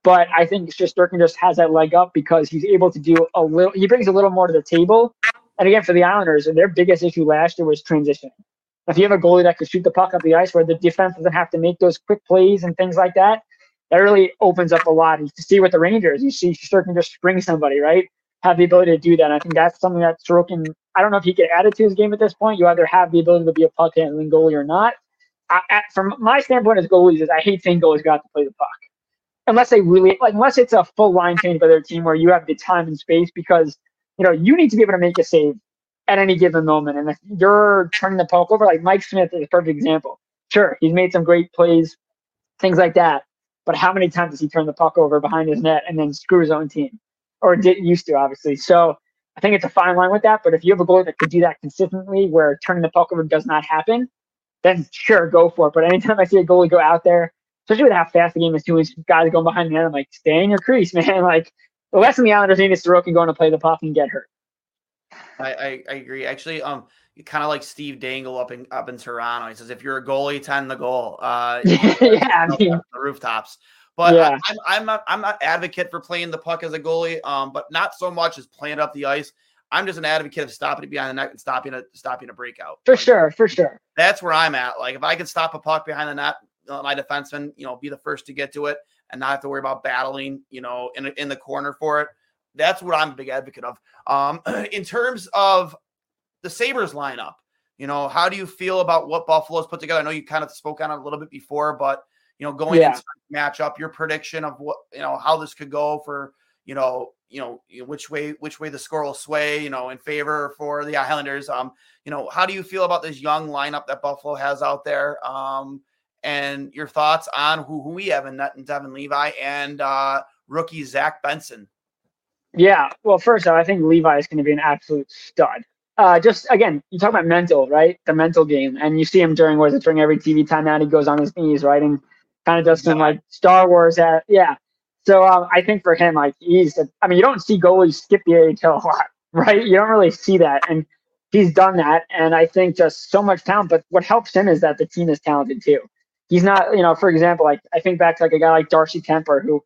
But I think Shesterkin just has that leg up because he's able to do a little. He brings a little more to the table. And again, for the Islanders, their biggest issue last year was transitioning. If you have a goalie that can shoot the puck up the ice, where the defense doesn't have to make those quick plays and things like that, that really opens up a lot. You see with the Rangers, you see Sorokin just spring somebody, right? Have the ability to do that. I think that's something that Sorokin, I don't know if he could add it to his game at this point. You either have the ability to be a puck handling goalie or not. I, from my standpoint as goalies, is I hate saying goalies got to play the puck unless they really like unless it's a full line change by their team where you have the time and space because you know you need to be able to make a save at any given moment. And if you're turning the puck over, like Mike Smith is a perfect example. Sure, he's made some great plays, things like that. But how many times does he turn the puck over behind his net and then screw his own team? Or didn't used to, obviously. So I think it's a fine line with that. But if you have a goalie that could do that consistently where turning the puck over does not happen, then sure, go for it. But anytime I see a goalie go out there especially with how fast the game is doing, guys going behind the net. I'm like, stay in your crease, man. Like the lesson the Islanders need is Sorokin going to play the puck and get hurt. I, I, I agree. Actually, um, kind of like Steve Dangle up in up in Toronto. He says, if you're a goalie, tend the goal. Uh, yeah, I mean, the rooftops. But yeah. I, am I'm not I'm not advocate for playing the puck as a goalie. Um, but not so much as playing up the ice. I'm just an advocate of stopping it behind the net and stopping a stopping a breakout. For sure, for sure. That's where I'm at. Like if I can stop a puck behind the net, let my defenseman, you know, be the first to get to it and not have to worry about battling, you know, in in the corner for it. That's what I'm a big advocate of. Um, in terms of the Sabres lineup, you know, how do you feel about what Buffalo's put together? I know you kind of spoke on it a little bit before, but you know, going yeah. into matchup, your prediction of what you know how this could go for you know, you know, which way which way the score will sway, you know, in favor for the Islanders. Um, you know, how do you feel about this young lineup that Buffalo has out there? Um, and your thoughts on who, who we have in and Devon Levi and uh, rookie Zach Benson. Yeah, well, first off, I think Levi is going to be an absolute stud. Uh, just again, you talk about mental, right? The mental game, and you see him during was it during every TV timeout, he goes on his knees, right, and kind of does some like Star Wars at yeah. So um, I think for him, like he's, I mean, you don't see goalies skip the AHL a lot, right? You don't really see that, and he's done that, and I think just so much talent. But what helps him is that the team is talented too he's not, you know, for example, like I think back to like a guy like Darcy Kuemper who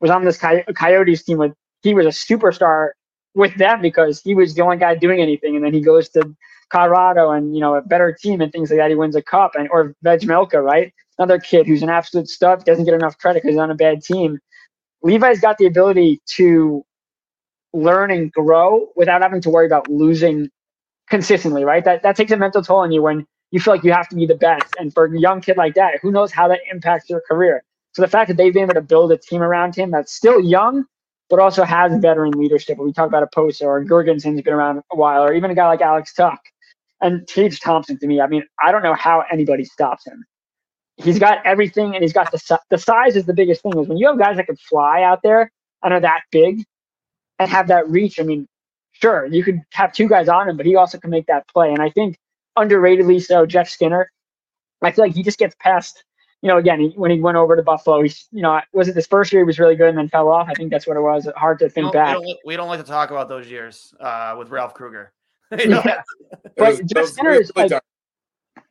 was on this Coy- Coyotes team with he was a superstar with them because he was the only guy doing anything, and then he goes to Colorado and you know a better team and things like that. He wins a cup and or Vejmelka, right? Another kid who's an absolute stud doesn't get enough credit because he's on a bad team. Levi's got the ability to learn and grow without having to worry about losing consistently, right? That that takes a mental toll on you when you feel like you have to be the best. And for a young kid like that, who knows how that impacts your career? So the fact that they've been able to build a team around him that's still young, but also has veteran leadership. When we talk about Okposo or Girgensen's been around a while, or even a guy like Alex Tuch and Tage Thompson to me, I mean, I don't know how anybody stops him. He's got everything, and he's got the the size is the biggest thing. Is when you have guys that can fly out there and are that big and have that reach. I mean, sure, you could have two guys on him, but he also can make that play. And I think underratedly so, Jeff Skinner. I feel like he just gets past. You know, again, he, when he went over to Buffalo, he's, you know, was it this first year he was really good and then fell off? I think that's what it was. Hard to think we back. We don't, we don't, like to talk about those years uh, with Ralph Krueger. yeah. but Jeff Skinner is like,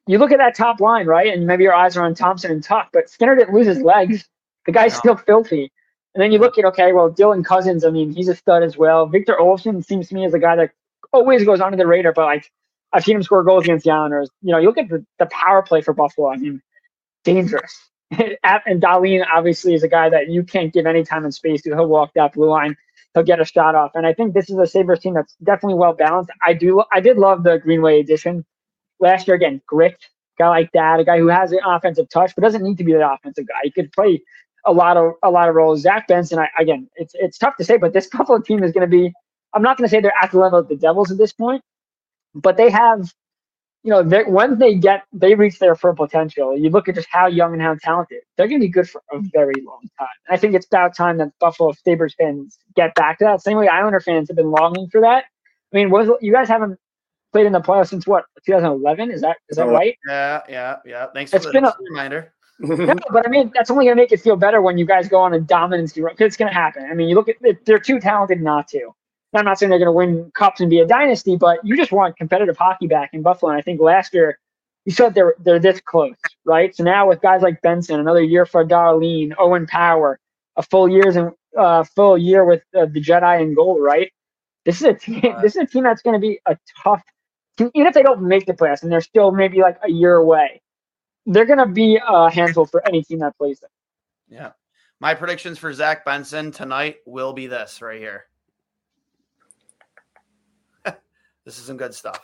you look at that top line, right? And maybe your eyes are on Thompson and Tuch, but Skinner didn't lose his legs. The guy's no. still filthy. And then you look at, okay, well, Dylan Cozens, I mean, he's a stud as well. Victor Olofsson seems to me as a guy that always goes under the radar, but like I've seen him score goals against the Islanders. You know, you look at the, the power play for Buffalo. I mean, dangerous. and Dahlin obviously is a guy that you can't give any time and space to. He'll walk that blue line. He'll get a shot off. And I think this is a Sabres team that's definitely well balanced. I do. I did love the Greenway addition last year. Again, grit, guy like that, a guy who has an offensive touch, but doesn't need to be that offensive guy. He could play a lot of a lot of roles. Zach Benson, I, again, it's it's tough to say, but this Buffalo team is going to be. I'm not going to say they're at the level of the Devils at this point, but they have, you know, when they get they reach their full potential, you look at just how young and how talented they're going to be good for a very long time. I think it's about time that Buffalo Sabres fans get back to that. Same way Islander fans have been longing for that. I mean, was you guys haven't played in the playoffs since what 2011? Is that is that right? Yeah, yeah, yeah. Thanks it's for been the a, reminder. no, but I mean that's only gonna make it feel better when you guys go on a dominancy run it's gonna happen. I mean, you look at they're too talented not to. I'm not saying they're gonna win cups and be a dynasty, but you just want competitive hockey back in Buffalo. And I think last year you said they're they're this close, right? So now with guys like Benson, another year for Dahlin, Owen Power, a full years and uh, full year with uh, the Jedi in goal, right? This is a team. This is a team that's going to be a tough. Team. Even if they don't make the playoffs and they're still maybe like a year away, they're going to be a handful for any team that plays them. Yeah, my predictions for Zach Benson tonight will be this right here. This is some good stuff.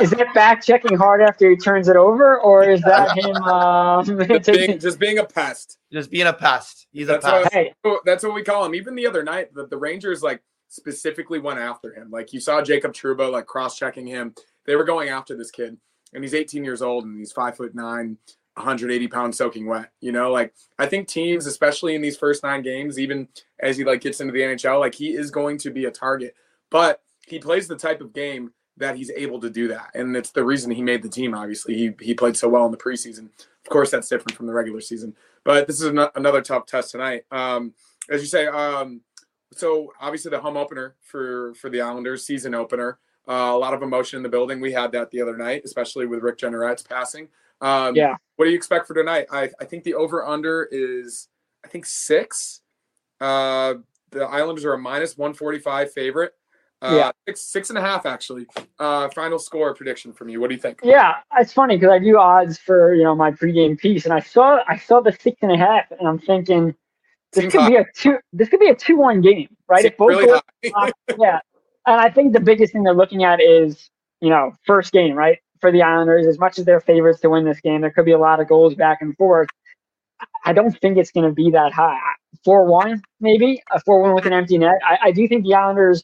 is that back checking hard after he turns it over, or is that him um, just, being, just, being, a pest? Just being a pest. He's that's a pest. What, hey. That's what we call him. Even the other night, the, the Rangers like specifically went after him. Like you saw Jacob Trouba like cross checking him. They were going after this kid, and he's 18 years old and he's five foot nine. 180 pounds soaking wet. You know, like I think teams, especially in these first nine games, even as he like gets into the NHL, like he is going to be a target. But he plays the type of game that he's able to do that. And it's the reason he made the team, obviously. He, he played so well in the preseason. Of course, that's different from the regular season. But this is an- another tough test tonight. Um, as you say, um, so obviously the home opener for, for the Islanders, season opener. Uh, a lot of emotion in the building. We had that the other night, especially with Rick Jeanneret's passing. Um, yeah. What do you expect for tonight? I, I think the over under is, I think, six. Uh, the Islanders are a minus 145 favorite. Uh, yeah, six, six and a half actually. Uh, final score prediction from you. What do you think? Yeah, it's funny because I do odds for you know my pregame piece, and I saw I saw the six and a half, and I'm thinking this Seems could high. be a two. This could be a two-one game, right? If both really goals, uh, yeah, and I think the biggest thing they're looking at is you know first game, right? For the Islanders, as much as they're favorites to win this game, there could be a lot of goals back and forth. I don't think it's going to be that high. Four one, maybe a four one with an empty net. I, I do think the Islanders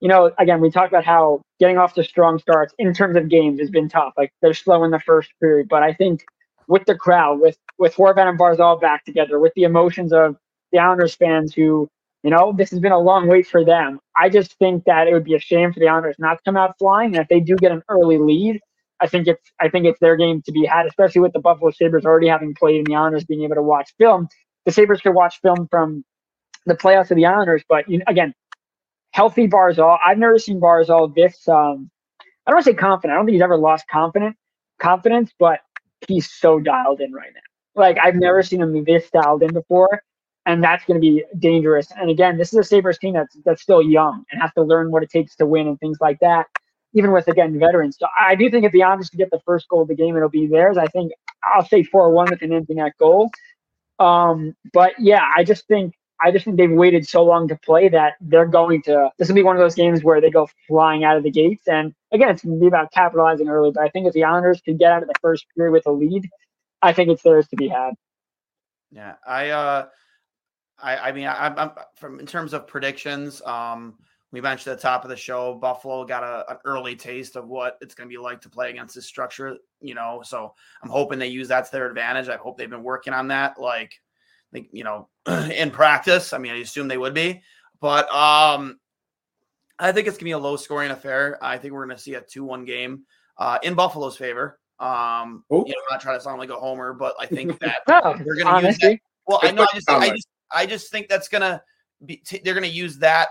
you know, again, we talked about how getting off to strong starts in terms of games has been tough. Like they're slow in the first period, but I think with the crowd, with with Horvat and Barzal back together, with the emotions of the Islanders fans who, you know, this has been a long wait for them. I just think that it would be a shame for the Islanders not to come out flying. And if they do get an early lead, I think it's I think it's their game to be had, especially with the Buffalo Sabres already having played and the Islanders being able to watch film. The Sabres could watch film from the playoffs of the Islanders, but you know, again, healthy Barzal. I've never seen Barzal this. Um, I don't want to say confident. I don't think he's ever lost confident confidence, but he's so dialed in right now. Like I've never seen him this dialed in before, and that's going to be dangerous. And again, this is a Sabres team that's that's still young and has to learn what it takes to win and things like that. Even with again veterans, so I do think if the Islanders get the first goal of the game, it'll be theirs. I think I'll say four one with an empty net goal. Um, but yeah, I just think I just think they've waited so long to play that they're going to. This will be one of those games where they go flying out of the gates. And again, it's going to be about capitalizing early. But I think if the Islanders can get out of the first period with a lead, I think it's theirs to be had. Yeah, I, uh, I, I mean, I, I'm from in terms of predictions. Um, we mentioned at the top of the show, Buffalo got a, an early taste of what it's going to be like to play against this structure. You know, so I'm hoping they use that to their advantage. I hope they've been working on that. Like think you know in practice. I mean, I assume they would be, but um, I think it's gonna be a low scoring affair. I think we're gonna see a two one game uh, in Buffalo's favor. Um, you know, I'm not trying to sound like a homer, but I think that no, they're gonna honestly. use that. Well, I know. I just, I just, I just think that's gonna be. T- they're gonna use that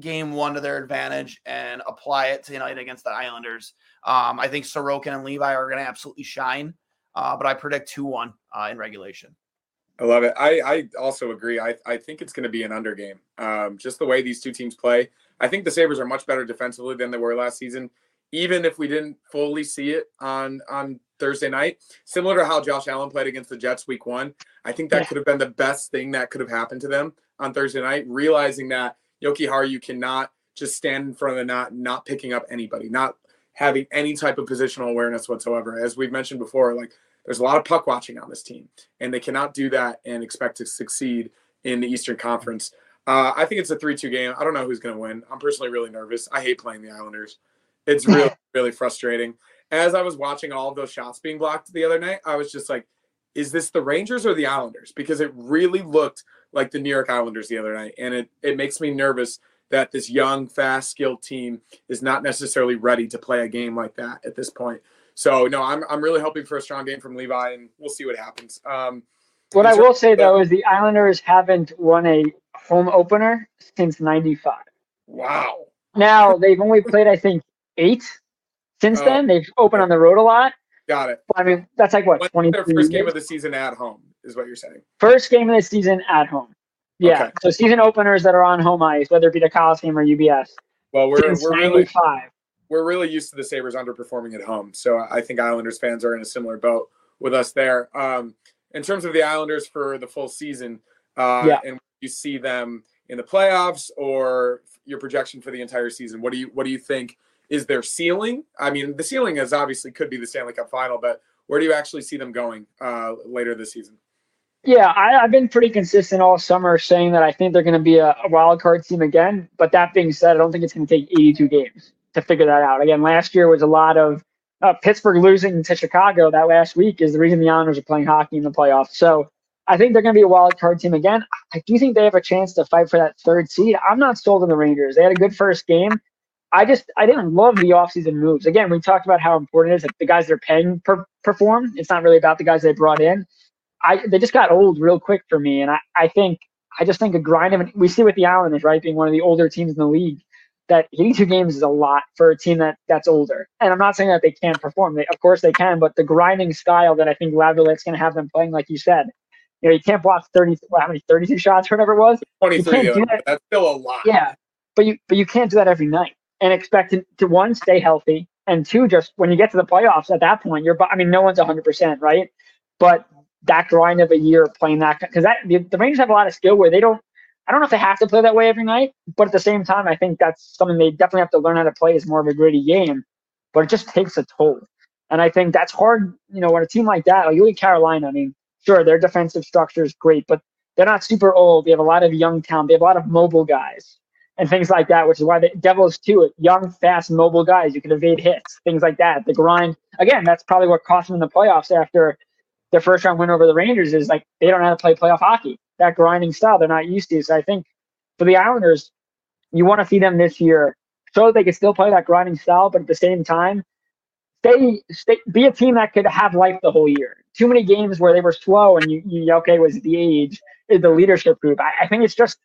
game one to their advantage and apply it tonight against the Islanders. Um, I think Sorokin and Levi are to absolutely shine, uh, but I predict 2 1 uh, in regulation. I love it. I, I also agree. I, I think it's going to be an under game. Um, just the way these two teams play. I think the Sabres are much better defensively than they were last season, even if we didn't fully see it on, on Thursday night. Similar to how Josh Allen played against the Jets week one. I think that yeah. could have been the best thing that could have happened to them on Thursday night, realizing that Jokiharju cannot just stand in front of the net, not picking up anybody, not having any type of positional awareness whatsoever. As we've mentioned before, like there's a lot of puck watching on this team, and they cannot do that and expect to succeed in the Eastern Conference. Uh, I think it's a 3 2 game. I don't know who's going to win. I'm personally really nervous. I hate playing the Islanders. It's really, really frustrating. As I was watching all of those shots being blocked the other night, I was just like, is this the Rangers or the Islanders? Because it really looked like the New York Islanders the other night. And it, it makes me nervous that this young, fast, skilled team is not necessarily ready to play a game like that at this point. So no, I'm I'm really hoping for a strong game from Levi, and we'll see what happens. Um, what I will say though is the Islanders haven't won a home opener since '95. Wow. Now they've only played, I think, eight since oh. then. They've opened on the road a lot. Got it. I mean, that's like what twenty. Their first game of the season at home is what you're saying. First game of the season at home. Yeah. Okay. So season openers that are on home ice, whether it be the Coliseum or UBS. Well, we're we're really we're really used to the Sabres underperforming at home, so I think Islanders fans are in a similar boat with us there. Um, in terms of the Islanders for the full season, uh, yeah. and you see them in the playoffs or your projection for the entire season, what do you what do you think is their ceiling? I mean, the ceiling is obviously could be the Stanley Cup final, but where do you actually see them going uh, later this season? Yeah, I, have been pretty consistent all summer saying that I think they're going to be a, a wild card team again. But that being said, I don't think it's going to take 82 games to figure that out. Again, last year was a lot of uh, Pittsburgh losing to Chicago that last week is the reason the Islanders are playing hockey in the playoffs. So I think they're going to be a wild card team again. I do think they have a chance to fight for that third seed. I'm not sold on the Rangers. They had a good first game. I just I didn't love the offseason moves. Again, we talked about how important it is that the guys they're paying per, perform. It's not really about the guys they brought in. I they just got old real quick for me, and I, I think I just think a grind of we see with the Islanders right being one of the older teams in the league that 82 games is a lot for a team that that's older. And I'm not saying that they can't perform. They, of course they can, but the grinding style that I think Laviolette's going to have them playing, like you said, you know, you can't block 30, well, how many 32 shots, or whatever it was. 23. That. That's still a lot. Yeah, but you but you can't do that every night and expect to, to one stay healthy and two just when you get to the playoffs at that point you're I mean no one's 100 percent right, but that grind of a year playing that because that the, the Rangers have a lot of skill where they don't I don't know if they have to play that way every night, but at the same time, I think that's something they definitely have to learn how to play is more of a gritty game. But it just takes a toll. And I think that's hard, you know, when a team like that, like you look Carolina, I mean, sure, their defensive structure is great, but they're not super old. They have a lot of young talent. They have a lot of mobile guys and things like that, which is why the Devils too, young, fast, mobile guys. You can evade hits, things like that. The grind, again, that's probably what cost them in the playoffs after their first round win over the Rangers is like they don't know how to play playoff hockey that grinding style they're not used to. So I think for the Islanders, you want to see them this year so they can still play that grinding style, but at the same time, stay, stay be a team that could have life the whole year. Too many games where they were slow and you, you okay, was the age, the leadership group. I, I think it's just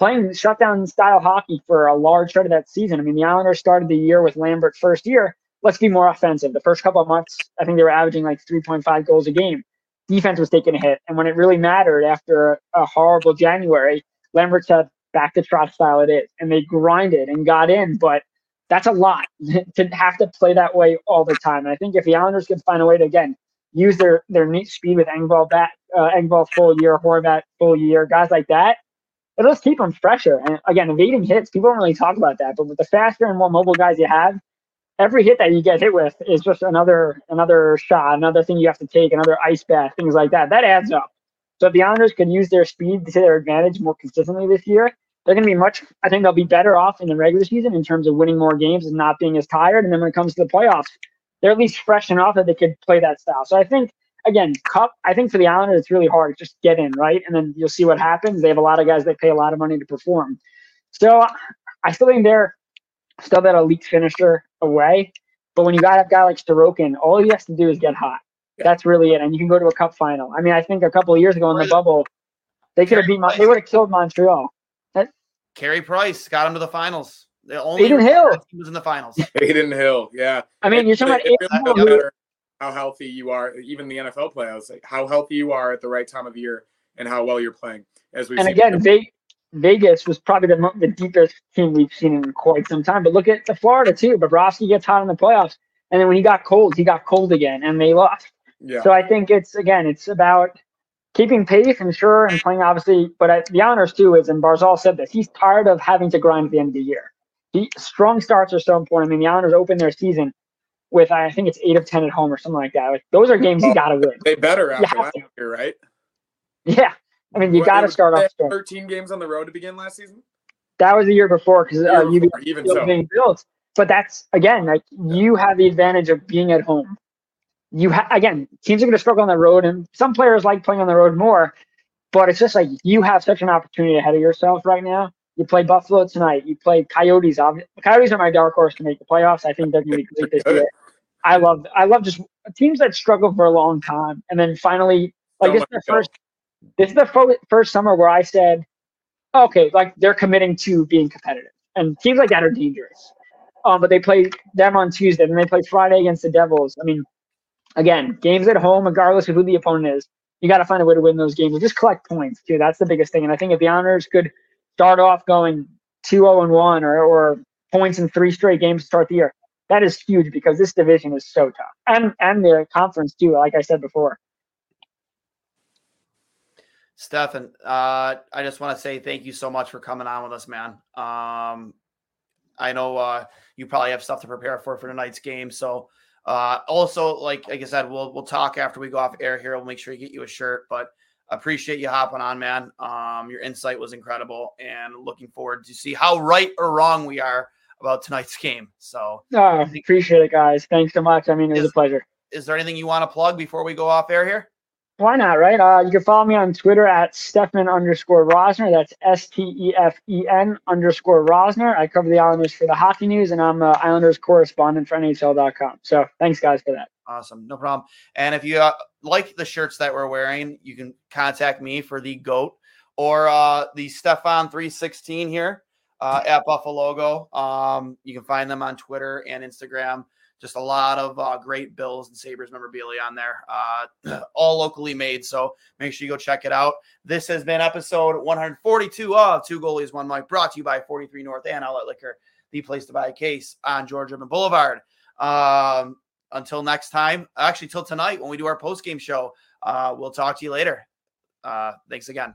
playing shutdown style hockey for a large part of that season. I mean, the Islanders started the year with Lambert first year. Let's be more offensive. The first couple of months, I think they were averaging like 3.5 goals a game defense was taking a hit. And when it really mattered after a horrible January, Lambert said, back to trot style it is. And they grinded and got in. But that's a lot to have to play that way all the time. And I think if the Islanders can find a way to, again, use their, their neat speed with Engvall back, uh, Engvall full year, Horvat full year, guys like that, it'll just keep them fresher. And again, evading hits, people don't really talk about that. But with the faster and more mobile guys you have, every hit that you get hit with is just another another shot, another thing you have to take, another ice bath, things like that. That adds up. So if the Islanders can use their speed to their advantage more consistently this year, they're going to be much. I think they'll be better off in the regular season in terms of winning more games and not being as tired. And then when it comes to the playoffs, they're at least fresh enough that they could play that style. So I think again, cup. I think for the Islanders, it's really hard. Just get in right, and then you'll see what happens. They have a lot of guys that pay a lot of money to perform. So I still think they're still that elite finisher away. But when you got a guy like Sorokin, all he has to do is get hot. That's really it. And you can go to a cup final. I mean, I think a couple of years ago in the bubble, they could have beat. Mon- they would have killed Montreal. That, Carey Price got him to the finals. The only Adin Hill was in the finals. Adin Hill, yeah. I mean, you're talking about Adin Hill. How healthy you are, even the NFL playoffs, like how healthy you are at the right time of year and how well you're playing. As we and again, they Vegas was probably the, the deepest team we've seen in quite some time. But look at the Florida too. Bobrovsky gets hot in the playoffs, and then when he got cold, he got cold again, and they lost. Yeah. So I think it's again, it's about keeping pace and sure and playing obviously. But I, the honors too is, and Barzal said this, he's tired of having to grind at the end of the year. He, strong starts are so important. I mean, the Islanders open their season with I think it's eight of ten at home or something like that. Like those are games you got to win. They better after last year, right? Yeah, I mean, you got to start off strong. 13 games on the road to begin last season. That was the year before because uh, you even so. being built. But that's again, like you have the advantage of being at home. You ha- again, teams are going to struggle on the road, and some players like playing on the road more. But it's just like you have such an opportunity ahead of yourself right now. You play Buffalo tonight. You play Coyotes. Coyotes are my dark horse to make the playoffs. I think they're going to be great this year. I love I love just teams that struggle for a long time and then finally like this is the first this is the first summer where I said, okay, like they're committing to being competitive, and teams like that are dangerous. Um, but they play them on Tuesday, and they play Friday against the Devils. I mean, again, games at home, regardless of who the opponent is, you got to find a way to win those games. And just collect points too. That's the biggest thing. And I think if the Islanders could start off going 2-0 and one, or or points in three straight games to start the year, that is huge because this division is so tough, and and the conference too. Like I said before. Stefen, uh, I just want to say thank you so much for coming on with us, man. Um, I know uh, you probably have stuff to prepare for for tonight's game. So, uh, also, like like I said, we'll we'll talk after we go off air here. We'll make sure you get you a shirt. But appreciate you hopping on, man. Um, your insight was incredible, and looking forward to see how right or wrong we are about tonight's game. So, oh, appreciate it, guys. Thanks so much. I mean, it was is, a pleasure. Is there anything you want to plug before we go off air here? Why not, right? Uh, you can follow me on Twitter at Stefen underscore Rosner. That's S T E F E N underscore Rosner. I cover the Islanders for the hockey news, and I'm Islanders correspondent for NHL.com. So thanks, guys, for that. Awesome. No problem. And if you uh, like the shirts that we're wearing, you can contact me for the GOAT or uh, the Stefan 316 here uh, at Buffalo Logo. Um, you can find them on Twitter and Instagram just a lot of uh, great Bills and Sabres memorabilia on there, uh, all locally made. So make sure you go check it out. This has been episode 142 of Two Goalies, One Mic, brought to you by 43 North and Outlet Liquor, the place to buy a case on George Urban Boulevard. Um, until next time, actually, till tonight when we do our post game show, uh, we'll talk to you later. Uh, thanks again.